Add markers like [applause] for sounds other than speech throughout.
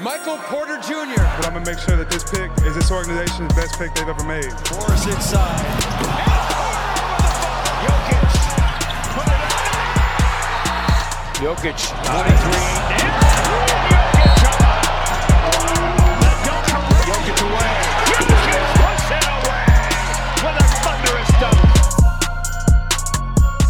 Michael Porter Jr. But I'm gonna make sure that this pick is this organization's best pick they've ever made. Morris inside. Jokic. Put it up. Jokic, 23.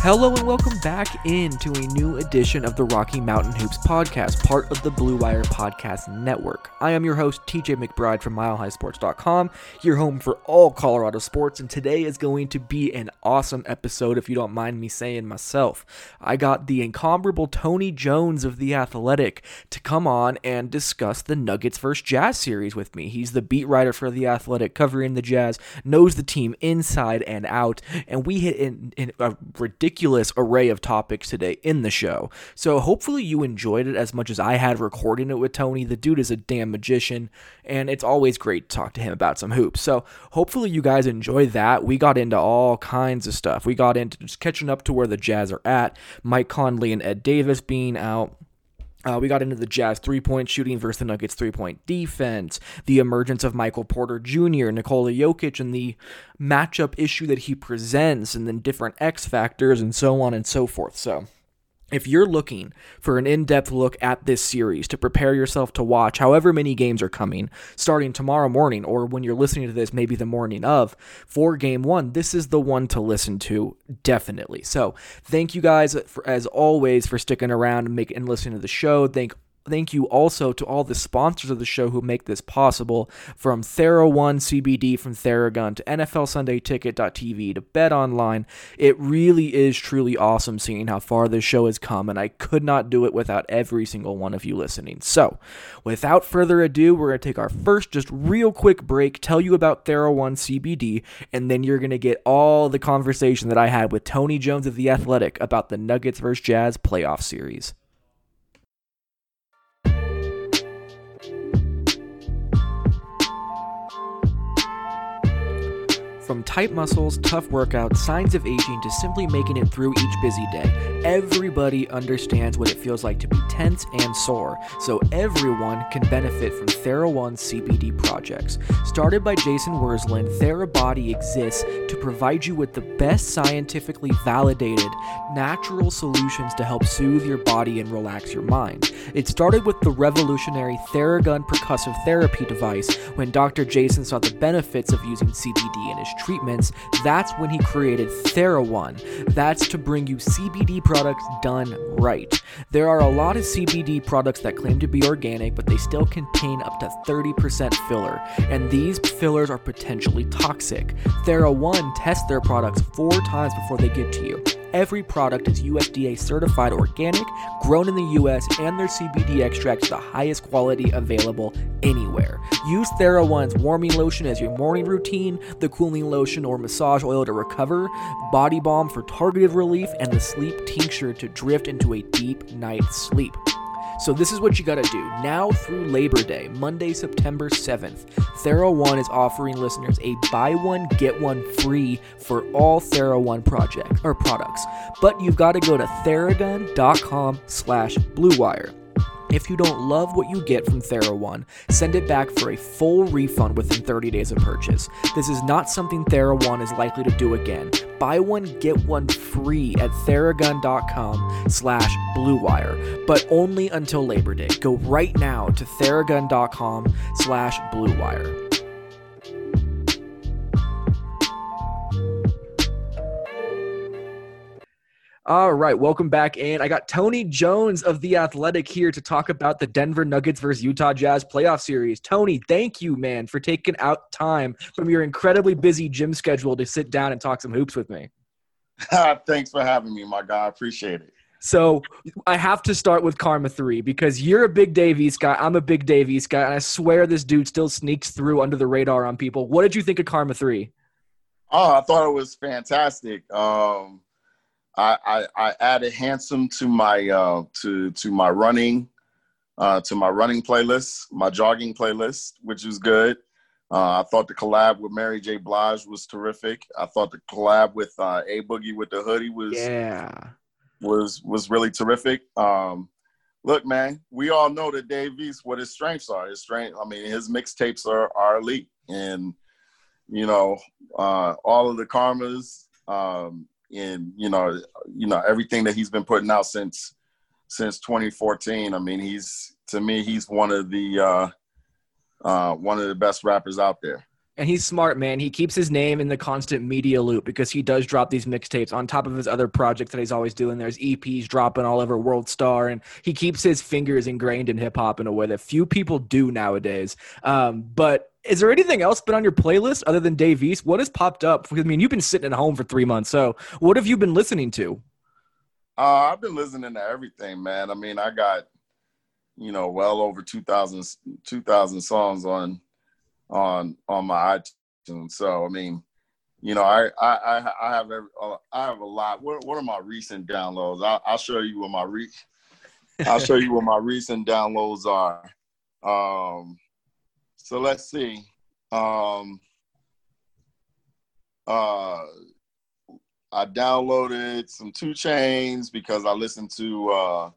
Hello and welcome back into a new edition of the Rocky Mountain Hoops podcast, part of the Blue Wire Podcast Network. I am your host, TJ McBride from MileHighSports.com, your home for all Colorado sports, and today is going to be an awesome episode, if you don't mind me saying myself. I got the incomparable Tony Jones of The Athletic to come on and discuss the Nuggets vs. Jazz series with me. He's the beat writer for The Athletic, covering the Jazz, knows the team inside and out, and we hit in, in a ridiculous array of topics today in the show. So hopefully you enjoyed it as much as I had recording it with Tony. The dude is a damn magician, and it's always great to talk to him about some hoops. So hopefully you guys enjoy that. We got into all kinds of stuff. We got into just catching up to where the Jazz are at, Mike Conley and Ed Davis being out. Uh, we got into the Jazz three point shooting versus the Nuggets three point defense, the emergence of Michael Porter Jr., Nikola Jokic, and the matchup issue that he presents, and then different X factors, and so on and so forth. So, if you're looking for an in depth look at this series to prepare yourself to watch however many games are coming starting tomorrow morning, or when you're listening to this, maybe the morning of for game one, this is the one to listen to, definitely. So, thank you guys, for, as always, for sticking around and, make, and listening to the show. Thank Thank you also to all the sponsors of the show who make this possible, from TheraOne CBD from Theragun to NFL Sunday NFLSundayTicket.tv to Bet Online. It really is truly awesome seeing how far this show has come, and I could not do it without every single one of you listening. So, without further ado, we're going to take our first, just real quick break, tell you about TheraOne CBD, and then you're going to get all the conversation that I had with Tony Jones of The Athletic about the Nuggets vs. Jazz playoff series. From tight muscles, tough workouts, signs of aging to simply making it through each busy day, everybody understands what it feels like to be tense and sore, so everyone can benefit from TheraOne CBD projects. Started by Jason Wersland, TheraBody exists to provide you with the best scientifically validated, natural solutions to help soothe your body and relax your mind. It started with the revolutionary Theragun percussive therapy device when Dr. Jason saw the benefits of using CBD in his treatments, that's when he created TheraOne. That's to bring you CBD products done right. There are a lot of CBD products that claim to be organic, but they still contain up to 30% filler, and these fillers are potentially toxic. TheraOne tests their products four times before they get to you. Every product is USDA certified organic, grown in the US, and their CBD extract is the highest quality available anywhere. Use TheraOne's warming lotion as your morning routine, the cooling lotion or massage oil to recover, body balm for targeted relief, and the sleep tincture to drift into a deep night's sleep. So this is what you gotta do. Now through Labor Day, Monday, September 7th, TheraOne is offering listeners a buy one, get one free for all TheraOne or products. But you've got to go to theragun.com slash bluewire. If you don't love what you get from TheraOne, send it back for a full refund within 30 days of purchase. This is not something TheraOne is likely to do again. Buy one, get one free at theragun.com slash bluewire, but only until Labor Day. Go right now to theragun.com slash bluewire. All right, welcome back in. I got Tony Jones of The Athletic here to talk about the Denver Nuggets versus Utah Jazz playoff series. Tony, thank you, man, for taking out time from your incredibly busy gym schedule to sit down and talk some hoops with me. [laughs] Thanks for having me, my guy. I appreciate it. So I have to start with Karma 3 because you're a big Dave East guy. I'm a big Dave East guy. And I swear this dude still sneaks through under the radar on people. What did you think of Karma 3? Oh, I thought it was fantastic. Um, I, I, I added handsome to my uh, to to my running uh, to my running playlist, my jogging playlist, which is good. Uh, I thought the collab with Mary J. Blige was terrific. I thought the collab with uh, A Boogie with the hoodie was yeah was was really terrific. Um, look, man, we all know that Dave East what his strengths are. His strength, I mean, his mixtapes are are elite, and you know, uh, all of the karmas, um, and you know, you know everything that he's been putting out since since 2014. I mean, he's to me, he's one of the uh, uh, one of the best rappers out there. And he's smart, man. He keeps his name in the constant media loop because he does drop these mixtapes on top of his other projects that he's always doing. There's EPs dropping all over World Star, and he keeps his fingers ingrained in hip hop in a way that few people do nowadays. Um, but is there anything else been on your playlist other than Dave East? What has popped up? I mean, you've been sitting at home for three months, so what have you been listening to? Uh, I've been listening to everything, man. I mean, I got you know well over 2,000 2,000 songs on on on my iTunes. So I mean, you know, I I I have every, uh, I have a lot. What what are my recent downloads? I'll, I'll show you what my re [laughs] I'll show you what my recent downloads are. Um, so let's see. Um, uh, I downloaded some 2 Chainz because I listened to uh,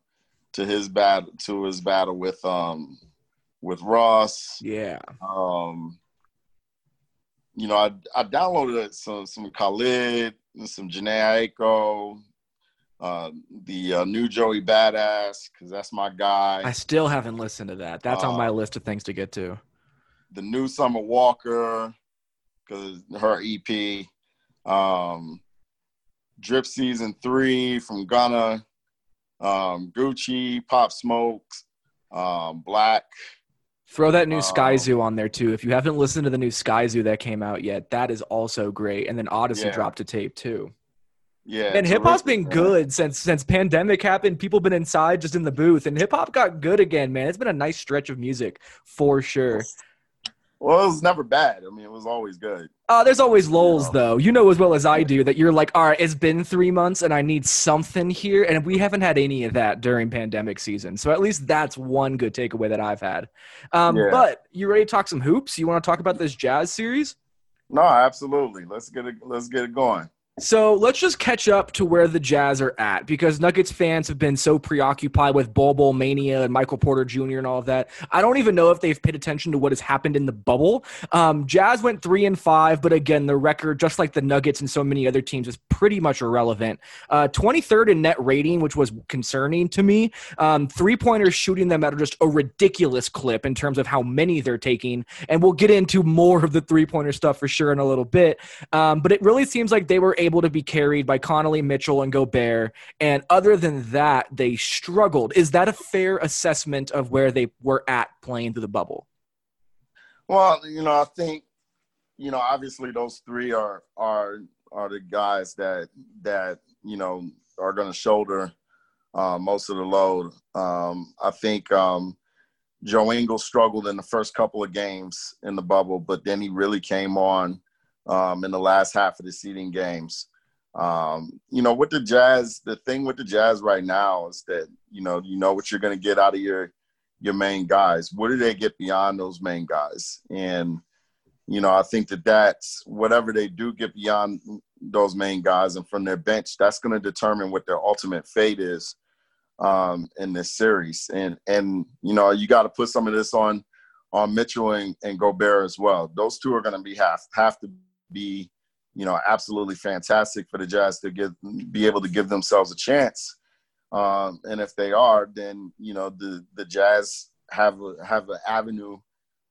to his battle to his battle with um with Ross. Yeah. Um, you know, I I downloaded some some Khalid and some Jhené Aiko, uh, the uh, new Joey Badass because that's my guy. I still haven't listened to that. That's uh, on my uh, list of things to get to. The new Summer Walker because her EP. Um, Drip Season Three from Gunna, Um, Gucci, Pop Smokes, um, Black. Throw that new um, Skyzoo on there too. If you haven't listened to the new Skyzoo that came out yet, that is also great. And then Oddisee yeah. dropped a tape too. Yeah. And hip hop's been good since since pandemic happened. People been inside just in the booth, and hip hop got good again, man. It's been a nice stretch of music for sure. Well, it was never bad. I mean, it was always good. Uh, there's always lulls, you know? though. You know as well as I do that you're like, all right, it's been three months and I need something here. And we haven't had any of that during pandemic season. So at least that's one good takeaway that I've had. Um, yeah. But you ready to talk some hoops? You want to talk about this jazz series? No, absolutely. Let's get it. Let's get it going. So let's just catch up to where the Jazz are at because Nuggets fans have been so preoccupied with Bol Bol Mania and Michael Porter Jr. and all of that. I don't even know if they've paid attention to what has happened in the bubble. Um, Jazz went three and five, but again, the record, just like the Nuggets and so many other teams, is pretty much irrelevant. Uh, 23rd in net rating, which was concerning to me. Um, three pointers shooting them at just a ridiculous clip in terms of how many they're taking. And we'll get into more of the three pointer stuff for sure in a little bit. Um, but it really seems like they were able to be carried by Conley, Mitchell, and Gobert. And other than that, they struggled. Is that a fair assessment of where they were at playing through the bubble? Well, you know, I think, you know, obviously those three are are are the guys that that you know are going to shoulder uh, most of the load. Um, I think um, Joe Ingles struggled in the first couple of games in the bubble, but then he really came on um, in the last half of the seeding games. Um, you know, with the Jazz, the thing with the Jazz right now is that you know you know what you're going to get out of your your main guys. What do they get beyond those main guys? And you know, I think that that's whatever they do get beyond those main guys and from their bench, that's going to determine what their ultimate fate is um, in this series. And and you know, you got to put some of this on on Mitchell and, and Gobert as well. Those two are going to be have have to be you know, absolutely fantastic for the Jazz to give be able to give themselves a chance. Um, and if they are, then you know the the Jazz have a, have an avenue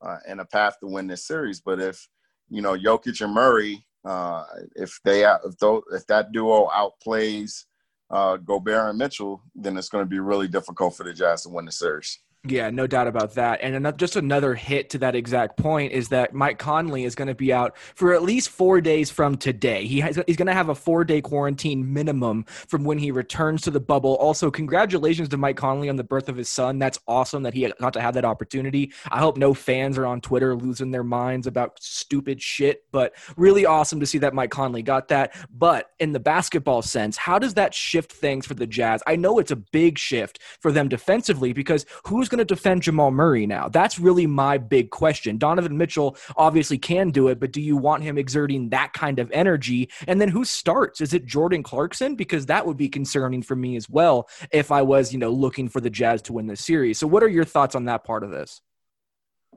uh, and a path to win this series. But if you know Jokic and Murray, uh, if they if those, if that duo outplays uh, Gobert and Mitchell, then it's going to be really difficult for the Jazz to win the series. Yeah, no doubt about that. And just another hit to that exact point is that Mike Conley is going to be out for at least four days from today. He has, he's going to have a four day quarantine minimum from when he returns to the bubble. Also, congratulations to Mike Conley on the birth of his son. That's awesome that he got to have that opportunity. I hope no fans are on Twitter losing their minds about stupid shit, but really awesome to see that Mike Conley got that. But in the basketball sense, how does that shift things for the Jazz? I know it's a big shift for them defensively because who's going to defend Jamal Murray now? That's really my big question. Donovan Mitchell obviously can do it, but do you want him exerting that kind of energy? And then who starts? Is it Jordan Clarkson? Because that would be concerning for me as well if I was, you know, looking for the Jazz to win this series. So what are your thoughts on that part of this?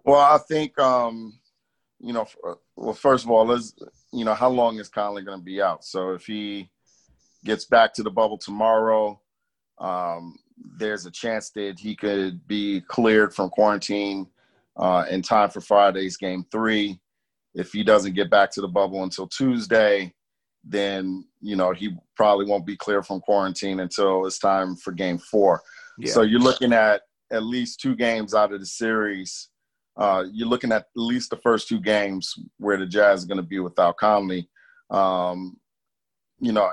Well, I think um, you know, well, first of all, let's you know, how long is Conley going to be out? So if he gets back to the bubble tomorrow, um, there's a chance that he could be cleared from quarantine uh, in time for Friday's game three. If he doesn't get back to the bubble until Tuesday, then you know he probably won't be clear from quarantine until it's time for game four. Yeah. So you're looking at at least two games out of the series. Uh, you're looking at at least the first two games where the Jazz are going to be without Conley. Um, you know,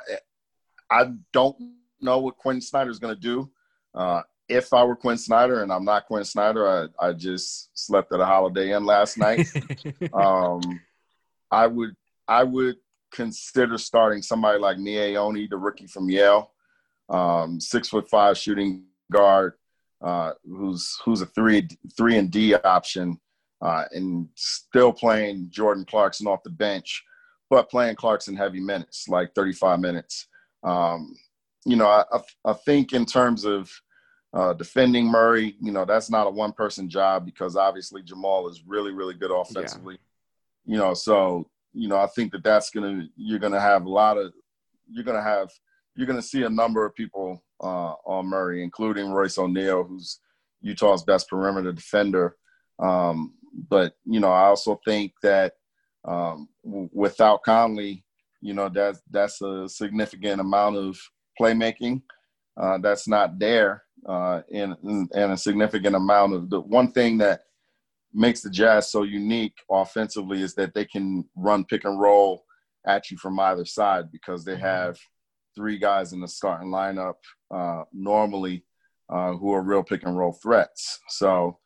I don't know what Quinn Snyder is going to do. Uh, if I were Quinn Snyder, and I'm not Quinn Snyder, I, I just slept at a Holiday Inn last night. [laughs] um, I would I would consider starting somebody like Miye Oni, the rookie from Yale, um, six foot five shooting guard, uh, who's who's a three three and D option, uh, and still playing Jordan Clarkson off the bench, but playing Clarkson heavy minutes, like 35 minutes. Um, you know, I, I think in terms of uh, defending Murray, you know, that's not a one person job because obviously Jamal is really, really good offensively. Yeah. You know, so, you know, I think that that's going to, you're going to have a lot of, you're going to have, you're going to see a number of people uh, on Murray, including Royce O'Neale, who's Utah's best perimeter defender. Um, but, you know, I also think that um, w- without Conley, you know, that's, that's a significant amount of playmaking uh, that's not there uh, in, in, in a significant amount of the one thing that makes the Jazz so unique offensively is that they can run pick and roll at you from either side because they have three guys in the starting lineup uh, normally uh, who are real pick and roll threats. So,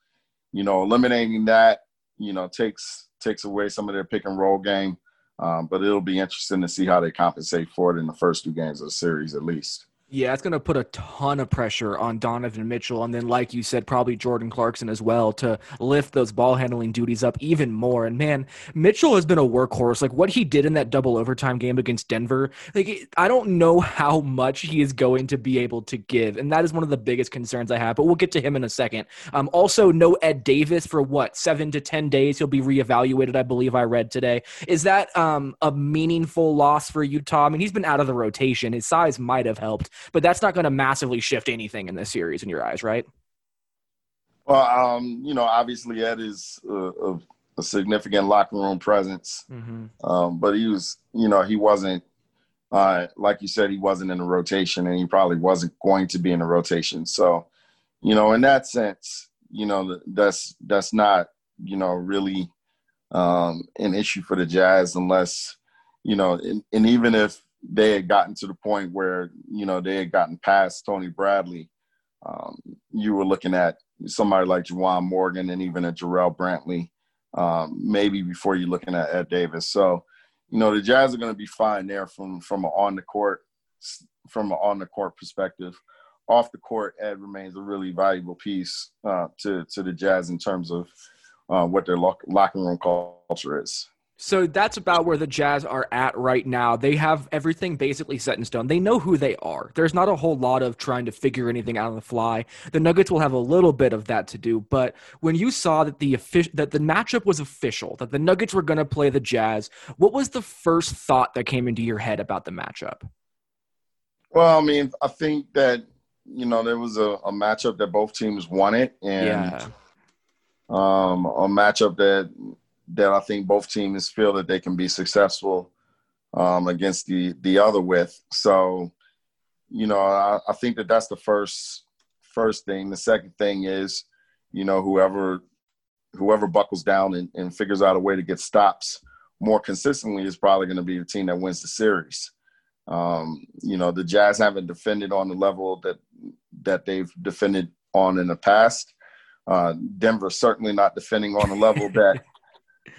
you know, eliminating that, you know, takes takes away some of their pick and roll game. Um, but it'll be interesting to see how they compensate for it in the first two games of the series, at least. Yeah, it's going to put a ton of pressure on Donovan Mitchell. And then, like you said, probably Jordan Clarkson as well to lift those ball handling duties up even more. And man, Mitchell has been a workhorse. Like what he did in that double overtime game against Denver, like I don't know how much he is going to be able to give. And that is one of the biggest concerns I have. But we'll get to him in a second. Um, also, no Ed Davis for what, seven to 10 days? He'll be reevaluated, I believe I read today. Is that um, a meaningful loss for Utah? I mean, he's been out of the rotation. His size might have helped but that's not going to massively shift anything in this series in your eyes, right? Well, um, you know, obviously Ed is a, a, a significant locker room presence, mm-hmm. um, but he was, you know, he wasn't, uh, like you said, he wasn't in the rotation, and he probably wasn't going to be in the rotation. So, you know, in that sense, you know, that's that's not, you know, really um, an issue for the Jazz unless, you know, and, and even if they had gotten to the point where you know they had gotten past Tony Bradley. Um, you were looking at somebody like Juwan Morgan and even a Jarrell Brantley, um, maybe before you're looking at Ed Davis. So, you know, the Jazz are going to be fine there from from on the court from an on the court perspective. Off the court, Ed remains a really valuable piece uh, to to the Jazz in terms of uh, what their lock, locker room culture is. So that's about where the Jazz are at right now. They have everything basically set in stone. They know who they are. There's not a whole lot of trying to figure anything out on the fly. The Nuggets will have a little bit of that to do, but when you saw that the that the matchup was official, that the Nuggets were going to play the Jazz, what was the first thought that came into your head about the matchup? Well, I mean, I think that you know there was a, a matchup that both teams wanted, and yeah. um, a matchup that that I think both teams feel that they can be successful um, against the the other with. So, you know, I, I think that that's the first first thing. The second thing is, you know, whoever whoever buckles down and, and figures out a way to get stops more consistently is probably going to be the team that wins the series. Um, you know, the Jazz haven't defended on the level that that they've defended on in the past. Uh, Denver certainly not defending on the level [laughs] that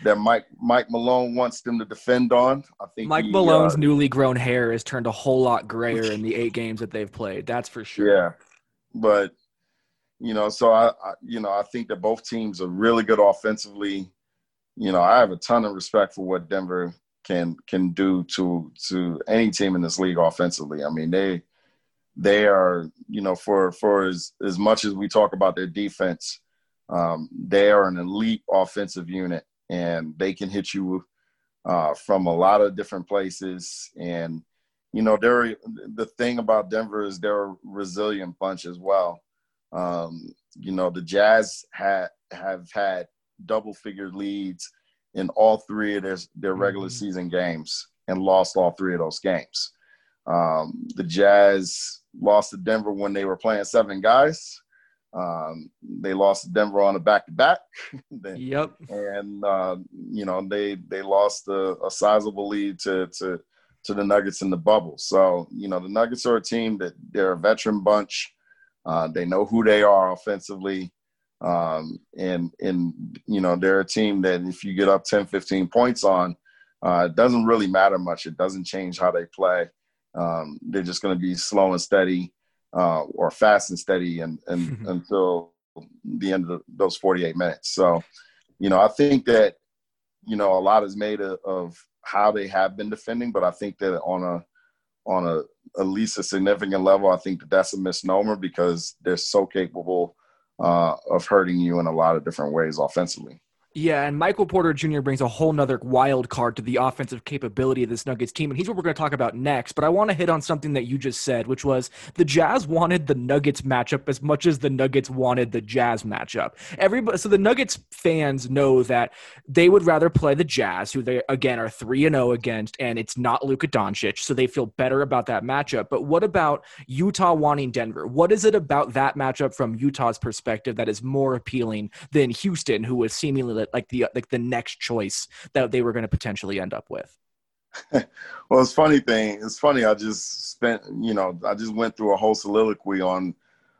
that Mike Mike Malone wants them to defend on. I think Mike he, Malone's uh, newly grown hair has turned a whole lot grayer in the eight games that they've played. That's for sure. Yeah, but you know, so I, I you know I think that both teams are really good offensively. You know, I have a ton of respect for what Denver can can do to to any team in this league offensively. I mean, they they are you know for for as as much as we talk about their defense, um, they are an elite offensive unit, and they can hit you uh, from a lot of different places. And you know, they're the thing about Denver is they're a resilient bunch as well. Um, you know, the Jazz had have had double figure leads in all three of their their regular Mhm. season games and lost all three of those games. Um, the Jazz lost to Denver when they were playing seven guys. Um, they lost Denver on a back to back. Yep. and uh, you know they they lost a, a sizable lead to to to the Nuggets in the bubble. So you know the Nuggets are a team that they're a veteran bunch. Uh, they know who they are offensively, um, and and you know they're a team that if you get up 10, 15 points on, uh, it doesn't really matter much. It doesn't change how they play. Um, they're just going to be slow and steady, uh, or fast and steady, and, and until the end of those 48 minutes. So, you know, I think that, you know, a lot is made of, of how they have been defending, but I think that on a, on a, at least a significant level, I think that that's a misnomer because they're so capable uh, of hurting you in a lot of different ways offensively. Yeah, and Michael Porter Jr. brings a whole nother wild card to the offensive capability of this Nuggets team, and he's what we're going to talk about next. But I want to hit on something that you just said, which was the Jazz wanted the Nuggets matchup as much as the Nuggets wanted the Jazz matchup. Everybody, so the Nuggets fans know that they would rather play the Jazz, who they again are three and zero against, and it's not Luka Doncic, so they feel better about that matchup. But what about Utah wanting Denver? What is it about that matchup from Utah's perspective that is more appealing than Houston, who was seemingly like the like the next choice that they were going to potentially end up with? [laughs] well, it's funny thing. It's funny. I just spent, you know, I just went through a whole soliloquy on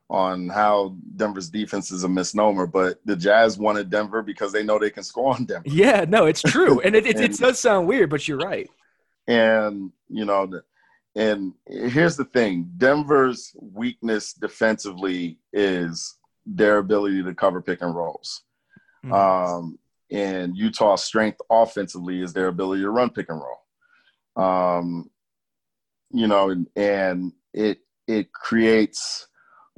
on how Denver's defense is a misnomer, but the Jazz wanted Denver because they know they can score on Denver. Yeah, no, it's true, and it it, it [laughs] does sound weird, but you're right. And you know, and here's the thing: Denver's weakness defensively is their ability to cover pick and rolls. Mhm. Um, and Utah's strength offensively is their ability to run pick and roll. Um, you know, and, and it it creates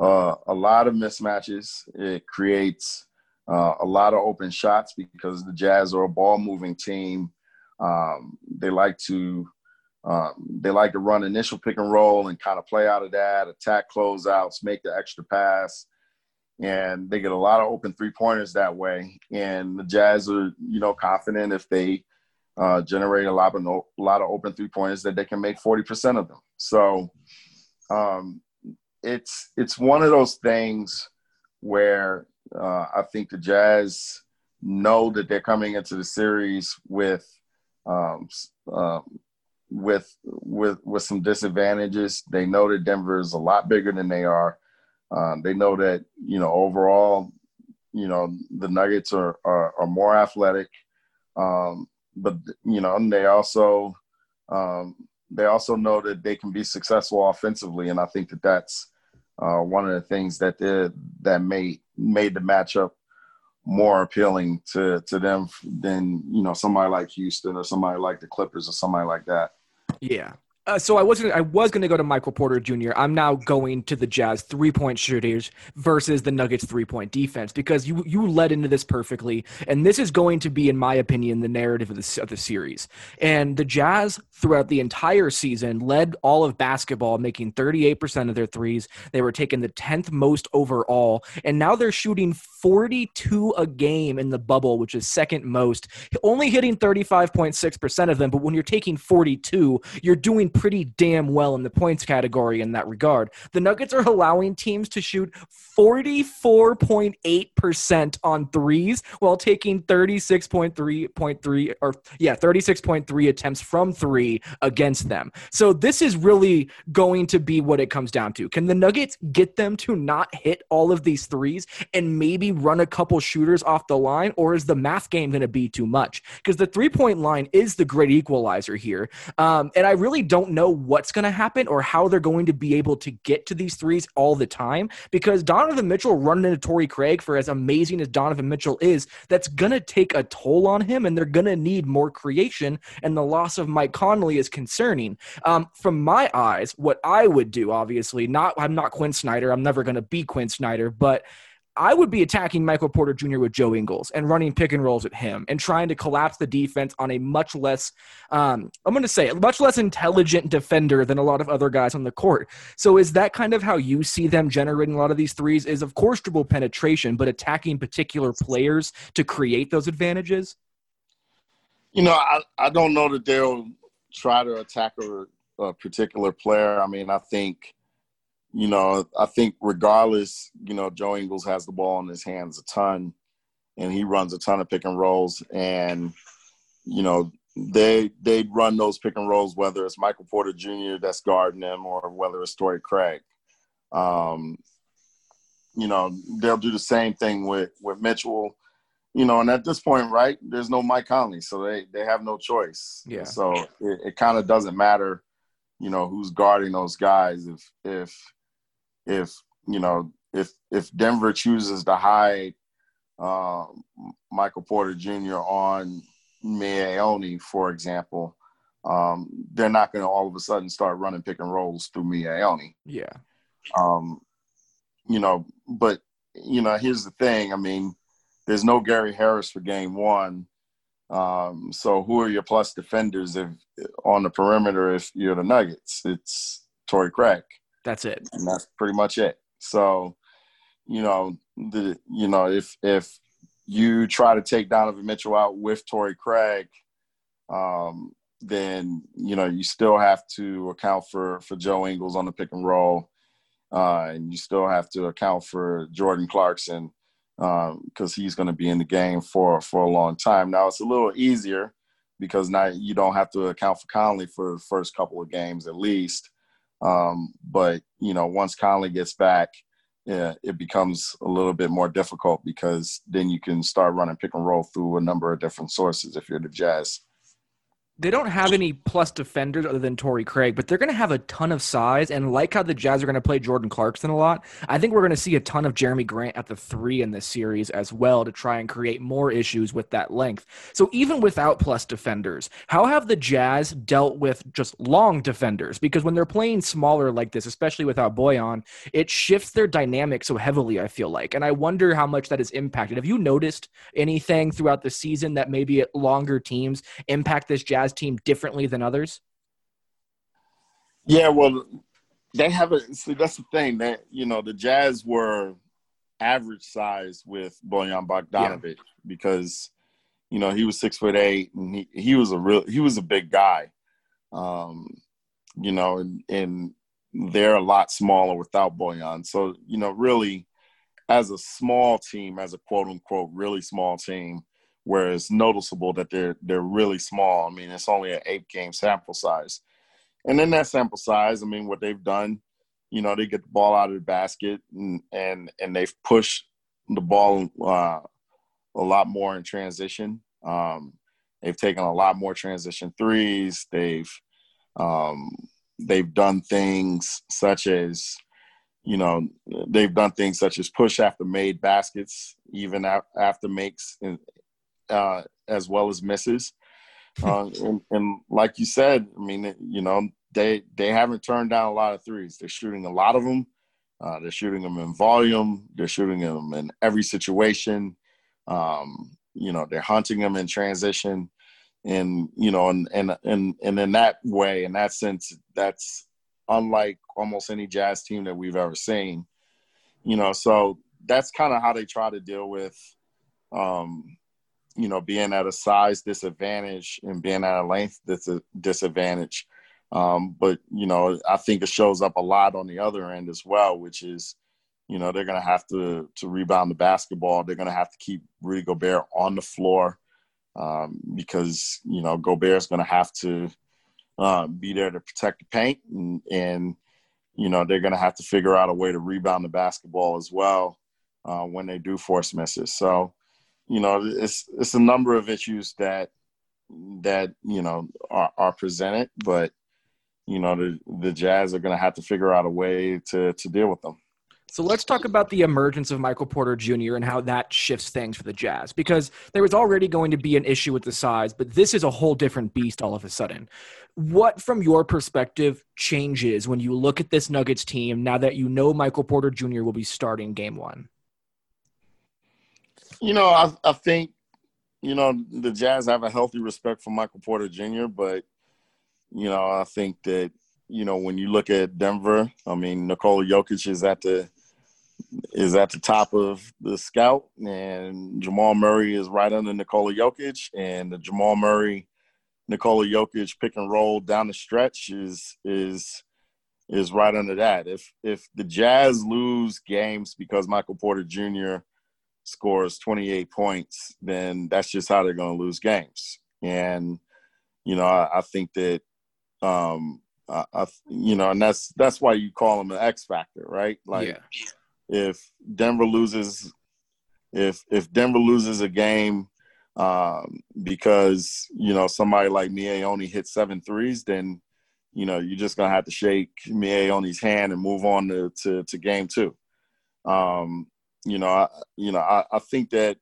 uh, a lot of mismatches. It creates uh, a lot of open shots because the Jazz are a ball moving team. Um, they like to um, they like to run initial pick and roll and kind of play out of that, attack closeouts, make the extra pass and they get a lot of open three pointers that way. And the Jazz are, you know, confident if they uh, generate a lot of no, a lot of open three pointers that they can make forty percent of them. So um, it's it's one of those things where uh, I think the Jazz know that they're coming into the series with um, um, with with with some disadvantages. They know that Denver is a lot bigger than they are. Um, they know that you know overall, you know the Nuggets are are, are more athletic, um, but you know they also um, they also know that they can be successful offensively, and I think that that's uh, one of the things that did that made made the matchup more appealing to to them than you know somebody like Houston or somebody like the Clippers or somebody like that. Yeah. Uh, so I was gonna, I was going to go to Michael Porter Jr. I'm now going to the Jazz three point shooters versus the Nuggets three point defense because you you led into this perfectly, and this is going to be, in my opinion, the narrative of the of the series. And the Jazz throughout the entire season led all of basketball, making 38 percent of their threes. They were taking the 10th most overall, and now they're shooting 42 a game in the bubble, which is second most, only hitting 35.6 percent of them. But when you're taking 42, you're doing pretty damn well in the points category in that regard. The Nuggets are allowing teams to shoot 44.8% on threes while taking 36.3.3 or yeah, 36.3 attempts from 3 against them. So this is really going to be what it comes down to. Can the Nuggets get them to not hit all of these threes and maybe run a couple shooters off the line or is the math game going to be too much? Because the three-point line is the great equalizer here. Um, and I really don't know what's going to happen or how they're going to be able to get to these threes all the time because Donovan Mitchell running into Torrey Craig for as amazing as Donovan Mitchell is, that's going to take a toll on him and they're going to need more creation. And the loss of Mike Conley is concerning. Um, from my eyes, what I would do, obviously, not I'm not Quinn Snyder. I'm never going to be Quinn Snyder, but I would be attacking Michael Porter Jr. with Joe Ingles and running pick and rolls at him and trying to collapse the defense on a much less, um, I'm going to say, a much less intelligent defender than a lot of other guys on the court. So is that kind of how you see them generating a lot of these threes? Is of course dribble penetration, but attacking particular players to create those advantages? You know, I, I don't know that they'll try to attack a, a particular player. I mean, I think you know, I think regardless, you know, Joe Ingles has the ball in his hands a ton, and he runs a ton of pick and rolls, and you know, they they run those pick and rolls whether it's Michael Porter Jr. that's guarding them or whether it's Torrey Craig. Um, you know, they'll do the same thing with with Mitchell. You know, and at this point, right, there's no Mike Conley, so they they have no choice. Yeah. So it, it kind of doesn't matter, you know, who's guarding those guys if if if you know if if Denver chooses to hide uh, Michael Porter Jr. on Miye for example, um, they're not going to all of a sudden start running pick and rolls through Miye Yeah. Um, you know, but you know, here's the thing. I mean, there's no Gary Harris for Game One. Um, so who are your plus defenders if on the perimeter if you're the Nuggets? It's Torrey Craig. That's it. And that's pretty much it. So, you know, the you know, if if you try to take Donovan Mitchell out with Torrey Craig, um, then you know you still have to account for for Joe Ingles on the pick and roll, uh, and you still have to account for Jordan Clarkson because um, he's going to be in the game for for a long time. Now it's a little easier because now you don't have to account for Conley for the first couple of games at least. Um, but you know, once Conley gets back, yeah, it becomes a little bit more difficult because then you can start running pick and roll through a number of different sources if you're the Jazz they don't have any plus defenders other than Torrey Craig, but they're going to have a ton of size. And like how the Jazz are going to play Jordan Clarkson a lot, I think we're going to see a ton of Jerami Grant at the three in this series as well to try and create more issues with that length. So even without plus defenders, how have the Jazz dealt with just long defenders? Because when they're playing smaller like this, especially without Bojan, it shifts their dynamic so heavily, I feel like. And I wonder how much that is impacted. Have you noticed anything throughout the season that maybe longer teams impact this Jazz? Team differently than others? Yeah, well, they have a see. That's the thing that you know the Jazz were average size with Bojan Bogdanovic yeah. because you know he was six foot eight and he he was a real he was a big guy, um, you know, and, and they're a lot smaller without Bojan. So you know, really, as a small team, as a quote unquote really small team, where it's noticeable that they're they're really small. I mean, it's only an eight game sample size, and in that sample size, I mean, what they've done, you know, they get the ball out of the basket and and and they've pushed the ball uh, a lot more in transition. Um, they've taken a lot more transition threes. They've um, they've done things such as you know they've done things such as push after made baskets even after makes uh, as well as misses. [laughs] Uh, and, and, like you said, I mean, you know, they they haven't turned down a lot of threes. They're shooting a lot of them. Uh, they're shooting them in volume. They're shooting them in every situation. Um, you know, they're hunting them in transition, and you know, and and and and in that way, in that sense, that's unlike almost any jazz team that we've ever seen. You know, so that's kind of how they try to deal with um, you know, being at a size disadvantage and being at a length dis- disadvantage. Um, but you know, I think it shows up a lot on the other end as well, which is, you know, they're going to have to to rebound the basketball. They're going to have to keep Rudy Gobert on the floor um, because you know Gobert's going to have to uh, be there to protect the paint, and, and you know they're going to have to figure out a way to rebound the basketball as well uh, when they do force misses. So, you know, it's it's a number of issues that that you know are, are presented, but you know the the Jazz are going to have to figure out a way to to deal with them. So let's talk about the emergence of Michael Porter Jr. and how that shifts things for the Jazz because there was already going to be an issue with the size, but this is a whole different beast all of a sudden. What, from your perspective, changes when you look at this Nuggets team now that you know Michael Porter Jr. will be starting game one? You know, I, I think, you know, the Jazz have a healthy respect for Michael Porter Jr., but, you know, I think that, you know, when you look at Denver, I mean, Nikola Jokic is at the is at the top of the scout, and Jamal Murray is right under Nikola Jokic, and the Jamal Murray, Nikola Jokic pick and roll down the stretch is is is right under that. If if the Jazz lose games because Michael Porter Jr. scores 28 points, then that's just how they're going to lose games. And you know, I, I think that um, I, I, you know, and that's that's why you call him an X factor, right? Like, yeah if Denver loses, if if Denver loses a game um, because you know somebody like Miye Oni hit seven threes, then you know you're just gonna have to shake Miye Oni's hand and move on to to, to game two. Um, you know, I, you know, I, I think that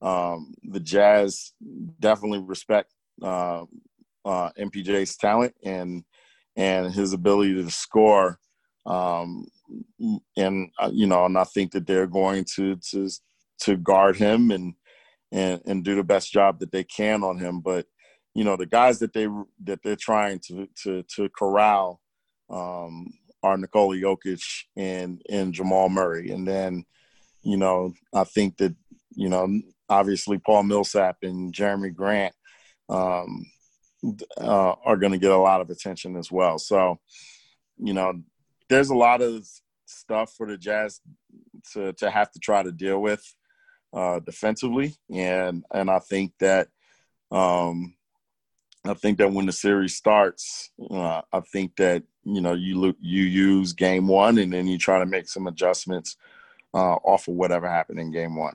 um, the Jazz definitely respect uh, uh, MPJ's talent and and his ability to score. Um, and uh, you know, and I think that they're going to to to guard him and and and do the best job that they can on him. But you know, the guys that they that they're trying to to to corral um, are Nikola Jokic and and Jamal Murray, and then you know, I think that you know, obviously Paul Millsap and Jerami Grant um, uh, are going to get a lot of attention as well. So, you know, there's a lot of stuff for the Jazz to to have to try to deal with uh, defensively, and and I think that um, I think that when the series starts, uh, I think that you know you look you use game one, and then you try to make some adjustments uh, off of whatever happened in game one.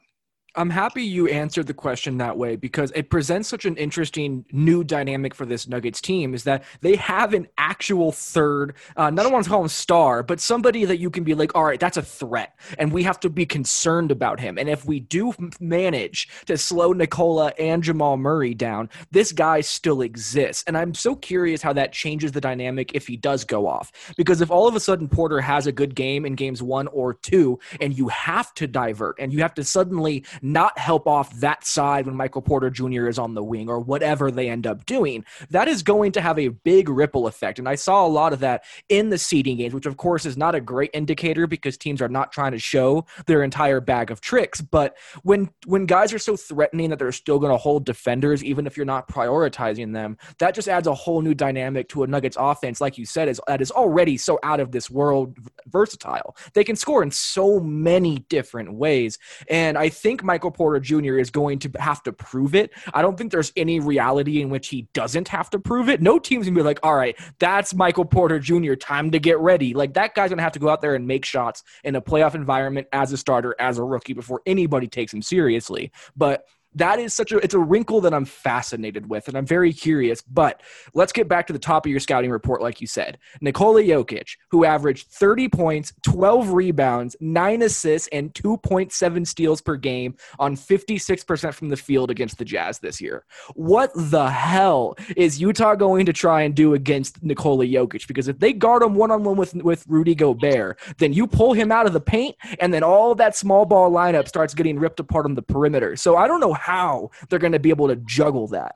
I'm happy you answered the question that way because it presents such an interesting new dynamic for this Nuggets team is that they have an actual third, uh, not want to call him star, but somebody that you can be like, all right, that's a threat, and we have to be concerned about him. And if we do manage to slow Nikola and Jamal Murray down, this guy still exists. And I'm so curious how that changes the dynamic if he does go off. Because if all of a sudden Porter has a good game in games one or two, and you have to divert and you have to suddenly not help off that side when Michael Porter Jr. is on the wing or whatever they end up doing, that is going to have a big ripple effect. And I saw a lot of that in the seeding games, which of course is not a great indicator because teams are not trying to show their entire bag of tricks. But when when guys are so threatening that they're still going to hold defenders, even if you're not prioritizing them, that just adds a whole new dynamic to a Nuggets offense, like you said, is that is already so out of this world versatile. They can score in so many different ways. And I think Michael Porter Jr. is going to have to prove it. I don't think there's any reality in which he doesn't have to prove it. No team's gonna be like, all right, that's Michael Porter Jr. Time to get ready. Like that guy's gonna have to go out there and make shots in a playoff environment as a starter, as a rookie before anybody takes him seriously. But that is such a it's a wrinkle that I'm fascinated with and I'm very curious. But let's get back to the top of your scouting report, like you said. Nikola Jokic, who averaged 30 points, 12 rebounds, 9 assists, and 2.7 steals per game on 56% from the field against the Jazz this year. What the hell is Utah going to try and do against Nikola Jokic? Because if they guard him one on one with with Rudy Gobert, then you pull him out of the paint, and then all that small ball lineup starts getting ripped apart on the perimeter. So I don't know how they're going to be able to juggle that.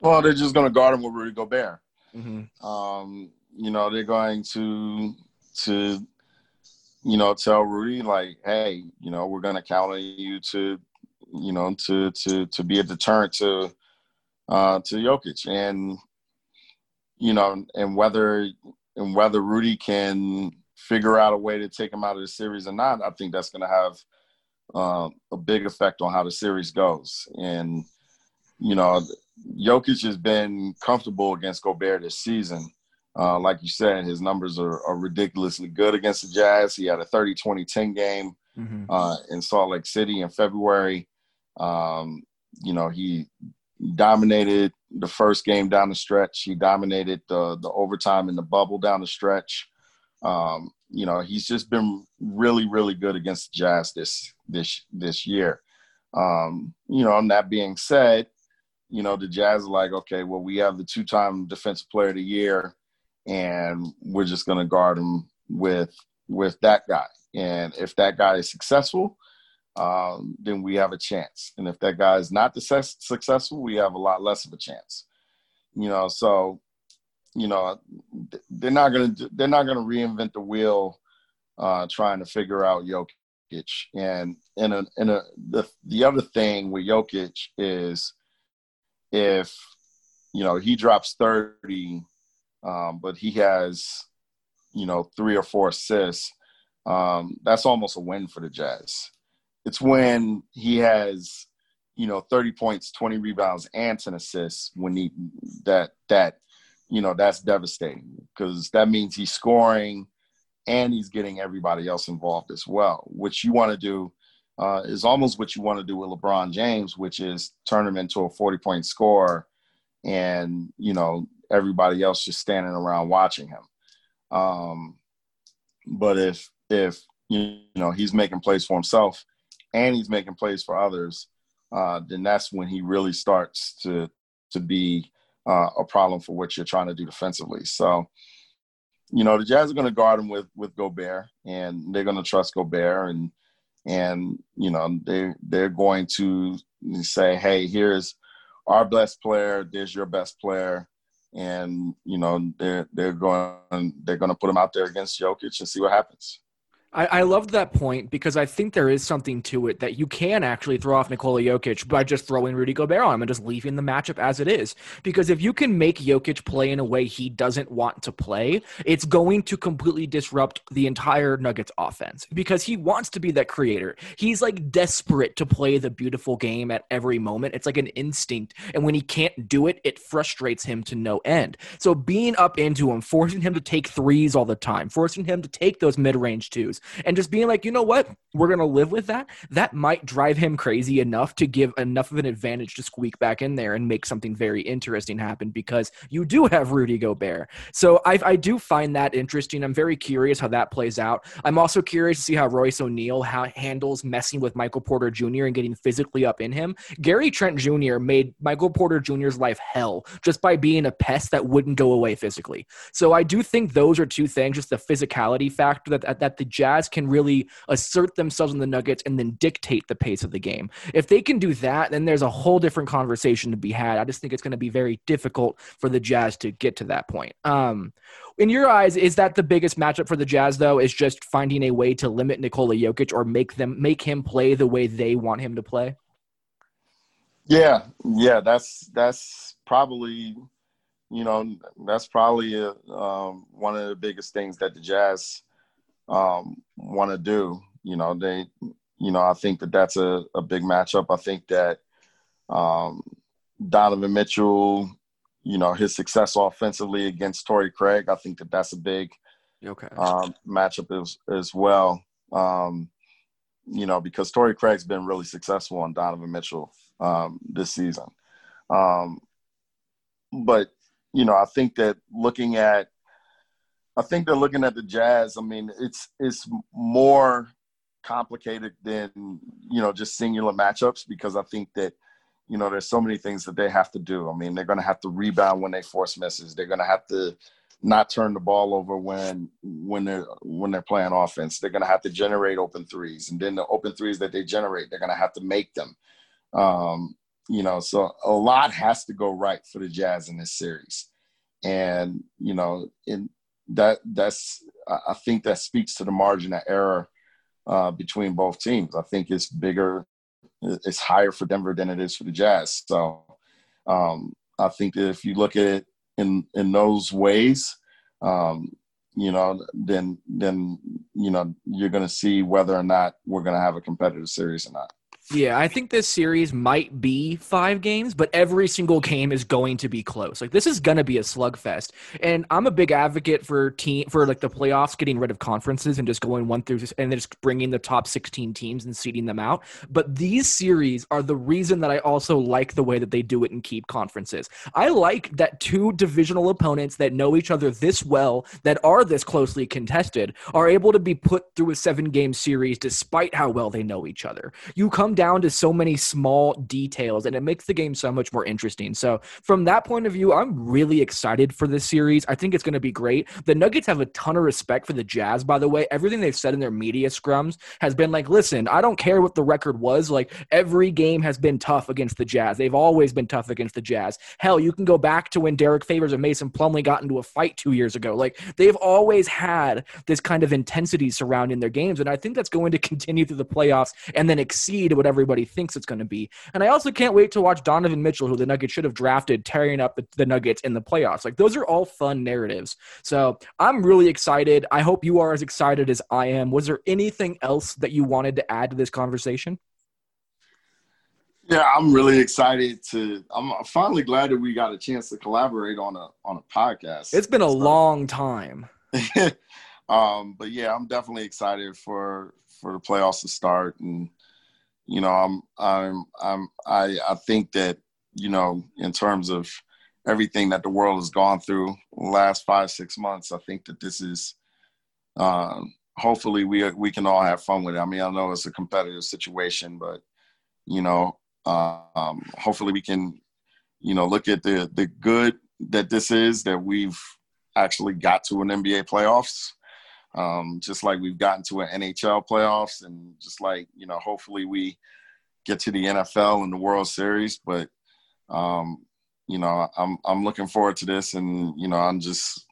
Well, they're just going to guard him with Rudy Gobert. Mm-hmm. Um, you know, they're going to to you know tell Rudy like, hey, you know, we're going to count on you to you know to to to be a deterrent to uh, to Jokic, and you know, and whether and whether Rudy can figure out a way to take him out of the series or not, I think that's going to have uh, a big effect on how the series goes. And you know, Jokic has been comfortable against Gobert this season. Uh, like you said, his numbers are, are, ridiculously good against the Jazz. He had a 30 20 10 game mm-hmm. uh, in Salt Lake City in February. Um, you know, he dominated the first game down the stretch. He dominated the, the overtime in the bubble down the stretch. Um, you know, he's just been really, really good against the Jazz this this this year. Um, you know, and that being said, you know, the Jazz are like, okay, well, we have the two-time Defensive Player of the Year, and we're just going to guard him with with that guy. And if that guy is successful, um, then we have a chance. And if that guy is not success- successful, we have a lot less of a chance. You know, so you know they're not gonna they're not gonna reinvent the wheel uh, trying to figure out Jokic. And and a, and a, the the other thing with Jokic is if you know he drops 30 um, but he has you know three or four assists um, that's almost a win for the jazz. It's when he has you know 30 points 20 rebounds and 10 assists when he that that you know that's devastating because that means he's scoring and he's getting everybody else involved as well which you want to do uh, is almost what you want to do with LeBron James, which is turn him into a 40 point scorer and, you know, everybody else just standing around watching him. Um, but if, if, you know, he's making plays for himself and he's making plays for others, uh, then that's when he really starts to, to be uh, a problem for what you're trying to do defensively. So, you know, the Jazz are going to guard him with, with Gobert and they're going to trust Gobert and, and you know they they're going to say, hey, here's our best player, there's your best player, and you know they're they're going they're going to put him out there against Jokic and see what happens. I, I loved that point because I think there is something to it that you can actually throw off Nikola Jokic by just throwing Rudy Gobert on him and just leaving the matchup as it is. Because if you can make Jokic play in a way he doesn't want to play, it's going to completely disrupt the entire Nuggets offense because he wants to be that creator. He's like desperate to play the beautiful game at every moment. It's like an instinct. And when he can't do it, it frustrates him to no end. So being up into him, forcing him to take threes all the time, forcing him to take those mid range twos, and just being like, you know what, we're gonna live with that. That might drive him crazy enough to give enough of an advantage to squeak back in there and make something very interesting happen because you do have Rudy Gobert. So I, I do find that interesting. I'm very curious how that plays out. I'm also curious to see how Royce O'Neale how, handles messing with Michael Porter Jr. and getting physically up in him. Gary Trent Jr. made Michael Porter Jr.'s life hell just by being a pest that wouldn't go away physically. So I do think those are two things, just the physicality factor that, that, that the Jazz can really assert themselves in the Nuggets and then dictate the pace of the game. If they can do that, then there's a whole different conversation to be had. I just think it's going to be very difficult for the Jazz to get to that point. Um, in your eyes, is that the biggest matchup for the Jazz though? Is just finding a way to limit Nikola Jokic or make them make him play the way they want him to play? Yeah, yeah, that's that's probably you know that's probably a, um, one of the biggest things that the Jazz um, want to do. You know, they, you know, I think that that's a, a big matchup. I think that um, Donovan Mitchell, you know, his success offensively against Torrey Craig, I think that that's a big okay. um, matchup as, as well. Um, you know, because Torrey Craig's been really successful on Donovan Mitchell um, this season. Um, but, you know, I think that looking at I think they're looking at the Jazz. I mean, it's it's more complicated than you know just singular matchups because I think that you know there's so many things that they have to do. I mean, they're going to have to rebound when they force misses. They're going to have to not turn the ball over when when they're when they're playing offense. They're going to have to generate open threes, and then the open threes that they generate, they're going to have to make them. Um, you know, so a lot has to go right for the Jazz in this series, and you know, in that that's I think that speaks to the margin of error uh, between both teams. I think it's bigger, it's higher for Denver than it is for the Jazz. So um, I think that if you look at it in in those ways, um, you know, then then you know you're going to see whether or not we're going to have a competitive series or not. Yeah, I think this series might be five games, but every single game is going to be close. Like this is going to be a slugfest, and I'm a big advocate for team for like the playoffs, getting rid of conferences and just going one through, and just bringing the top 16 teams and seeding them out. But these series are the reason that I also like the way that they do it and keep conferences. I like that two divisional opponents that know each other this well, that are this closely contested, are able to be put through a seven game series despite how well they know each other. You come down to so many small details and it makes the game so much more interesting. So, from that point of view, I'm really excited for this series. I think it's going to be great. The Nuggets have a ton of respect for the Jazz, by the way. Everything they've said in their media scrums has been like, listen, I don't care what the record was. Like, every game has been tough against the Jazz. They've always been tough against the Jazz. Hell, you can go back to when Derrick Favors and Mason Plumlee got into a fight two years ago. Like, they've always had this kind of intensity surrounding their games. And I think that's going to [laughs] continue through the playoffs and then exceed what everybody thinks it's going to be. And I also can't wait to watch Donovan Mitchell, who the Nuggets should have drafted, tearing up the, the Nuggets in the playoffs. Like those are all fun narratives. So I'm really excited. I hope you are as excited as I am. Was there anything else that you wanted to add to this conversation? Yeah, I'm really excited to. I'm finally glad that we got a chance to collaborate on a on a podcast. It's been a so, long time. [laughs] um, but yeah, I'm definitely excited for for the playoffs to start, and you know, I'm I'm I'm I I think that you know, in terms of everything that the world has gone through last five six months, I think that this is. Um, hopefully, we we can all have fun with it. I mean, I know it's a competitive situation, but you know, um, hopefully we can, you know, look at the the good that this is that we've actually got to an NBA playoffs, um, just like we've gotten to an NHL playoffs, and just like you know, hopefully we get to the NFL and the World Series. But um, you know, I'm I'm looking forward to this, and you know, I'm just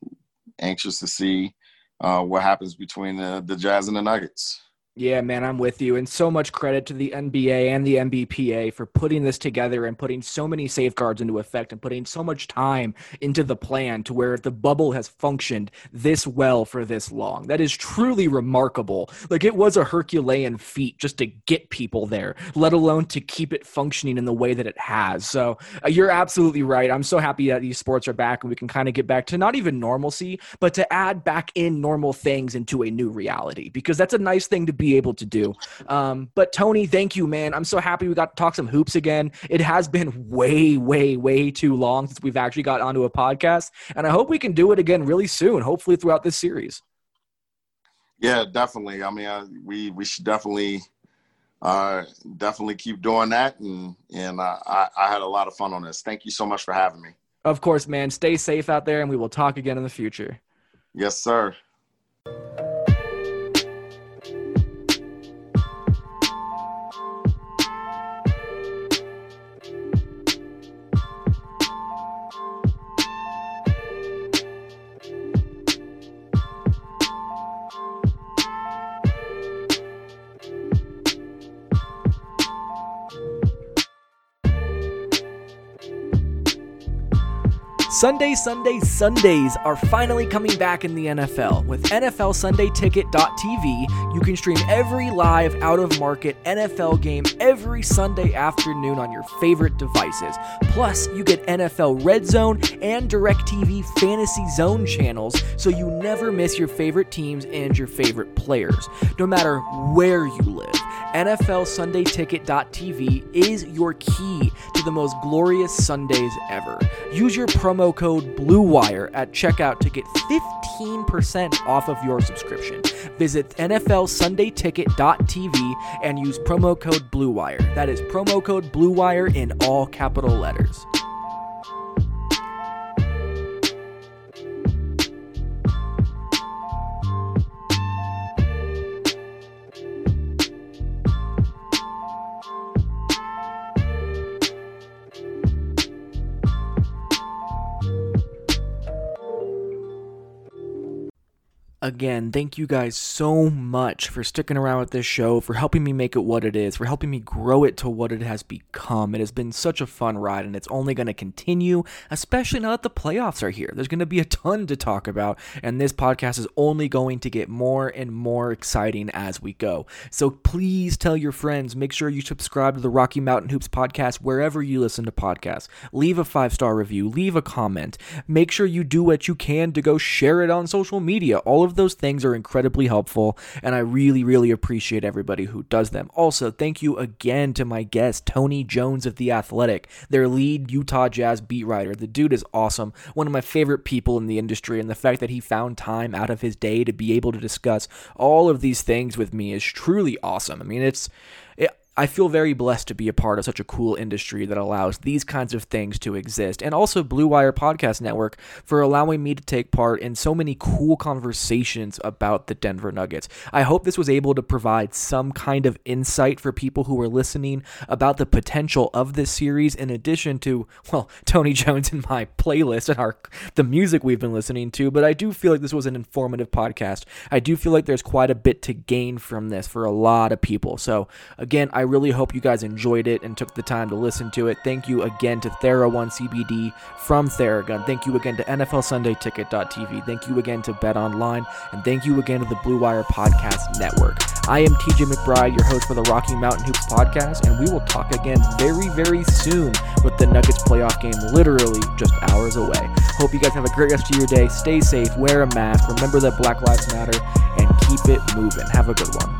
anxious to see uh, what happens between the, the Jazz and the Nuggets. Yeah, man, I'm with you. And so much credit to the NBA and the NBPA for putting this together and putting so many safeguards into effect and putting so much time into the plan to where the bubble has functioned this well for this long. That is truly remarkable. Like it was a Herculean feat just to get people there, let alone to keep it functioning in the way that it has. So uh, you're absolutely right. I'm so happy that these sports are back and we can kind of get back to not even normalcy, but to add back in normal things into a new reality because that's a nice thing to be able to do. Um, but Tony, thank you, man. I'm so happy we got to talk some hoops again. It has been way, way, way too long since we've actually got onto a podcast, and I hope we can do it again really soon. Hopefully throughout this series. Yeah, definitely. I mean, I, we we should definitely uh, definitely keep doing that, and and uh, I, I had a lot of fun on this. Thank you so much for having me. Of course, man. Stay safe out there, and we will talk again in the future. Yes, sir. Sunday, Sunday, Sundays are finally coming back in the NFL. With NFL Sunday Ticket.tv, you can stream every live out of market NFL game every Sunday afternoon on your favorite devices. Plus, you get NFL Red Zone and DirecTV Fantasy Zone channels so you never miss your favorite teams and your favorite players, no matter where you live. NFL Sunday Ticket.tv is your key to the most glorious Sundays ever. Use your promo code BLUEWIRE at checkout to get 15% off of your subscription. Visit NFLSundayTicket.tv and use promo code BLUEWIRE. That is promo code BLUEWIRE in all capital letters. Again, thank you guys so much for sticking around with this show, for helping me make it what it is, for helping me grow it to what it has become. It has been such a fun ride, and it's only going to continue, especially now that the playoffs are here. There's going to be a ton to talk about, and this podcast is only going to get more and more exciting as we go. So please tell your friends, make sure you subscribe to the Rocky Mountain Hoops podcast wherever you listen to podcasts. Leave a five star review, leave a comment. Make sure you do what you can to go share it on social media. All of of those things are incredibly helpful, and I really, really appreciate everybody who does them. Also, thank you again to my guest, Tony Jones of The Athletic, their lead Utah Jazz beat writer. The dude is awesome, one of my favorite people in the industry, and the fact that he found time out of his day to be able to discuss all of these things with me is truly awesome. I mean, it's I feel very blessed to be a part of such a cool industry that allows these kinds of things to exist. And also Blue Wire Podcast Network for allowing me to take part in so many cool conversations about the Denver Nuggets. I hope this was able to provide some kind of insight for people who are listening about the potential of this series in addition to, well, [laughs] Tony Jones and my playlist and our the music we've been listening to, but I do feel like this was an informative podcast. I do feel like there's quite a bit to gain from this for a lot of people. So, again, I really hope you guys enjoyed it and took the time to listen to it. Thank you again to TheraOne CBD from Theragun. Thank you again to NFLSundayTicket.tv. Thank you again to Bet Online. And thank you again to the Blue Wire Podcast Network. I am TJ McBride, your host for the Rocky Mountain Hoops podcast, and we will talk again very, very soon with the Nuggets playoff game literally just hours away. Hope you guys have a great rest of your day. Stay safe, wear a mask, remember that Black Lives Matter, and keep it moving. Have a good one.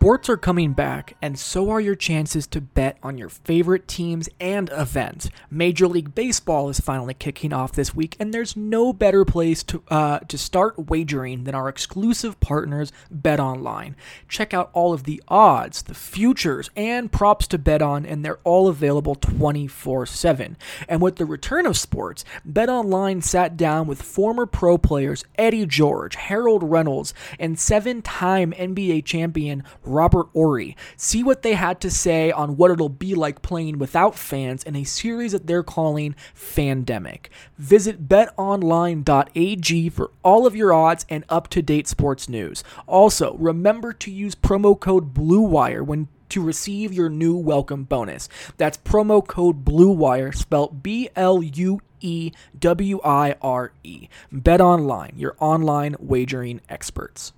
Sports are coming back, and so are your chances to bet on your favorite teams and events. Major League Baseball is finally kicking off this week, and there's no better place to uh, to start wagering than our exclusive partners, Bet Online. Check out all of the odds, the futures, and props to bet on, and they're all available 24/7. And with the return of sports, Bet Online sat down with former pro players Eddie George, Harold Reynolds, and seven-time NBA champion Robert Horry. See what they had to say on what it'll be like playing without fans in a series that they're calling Fandemic. Visit betonline.ag for all of your odds and up to date sports news. Also, remember to use promo code BLUEWIRE when to receive your new welcome bonus. That's promo code BLUEWIRE, spelled B L U E W I R E. Bet online, your online wagering experts.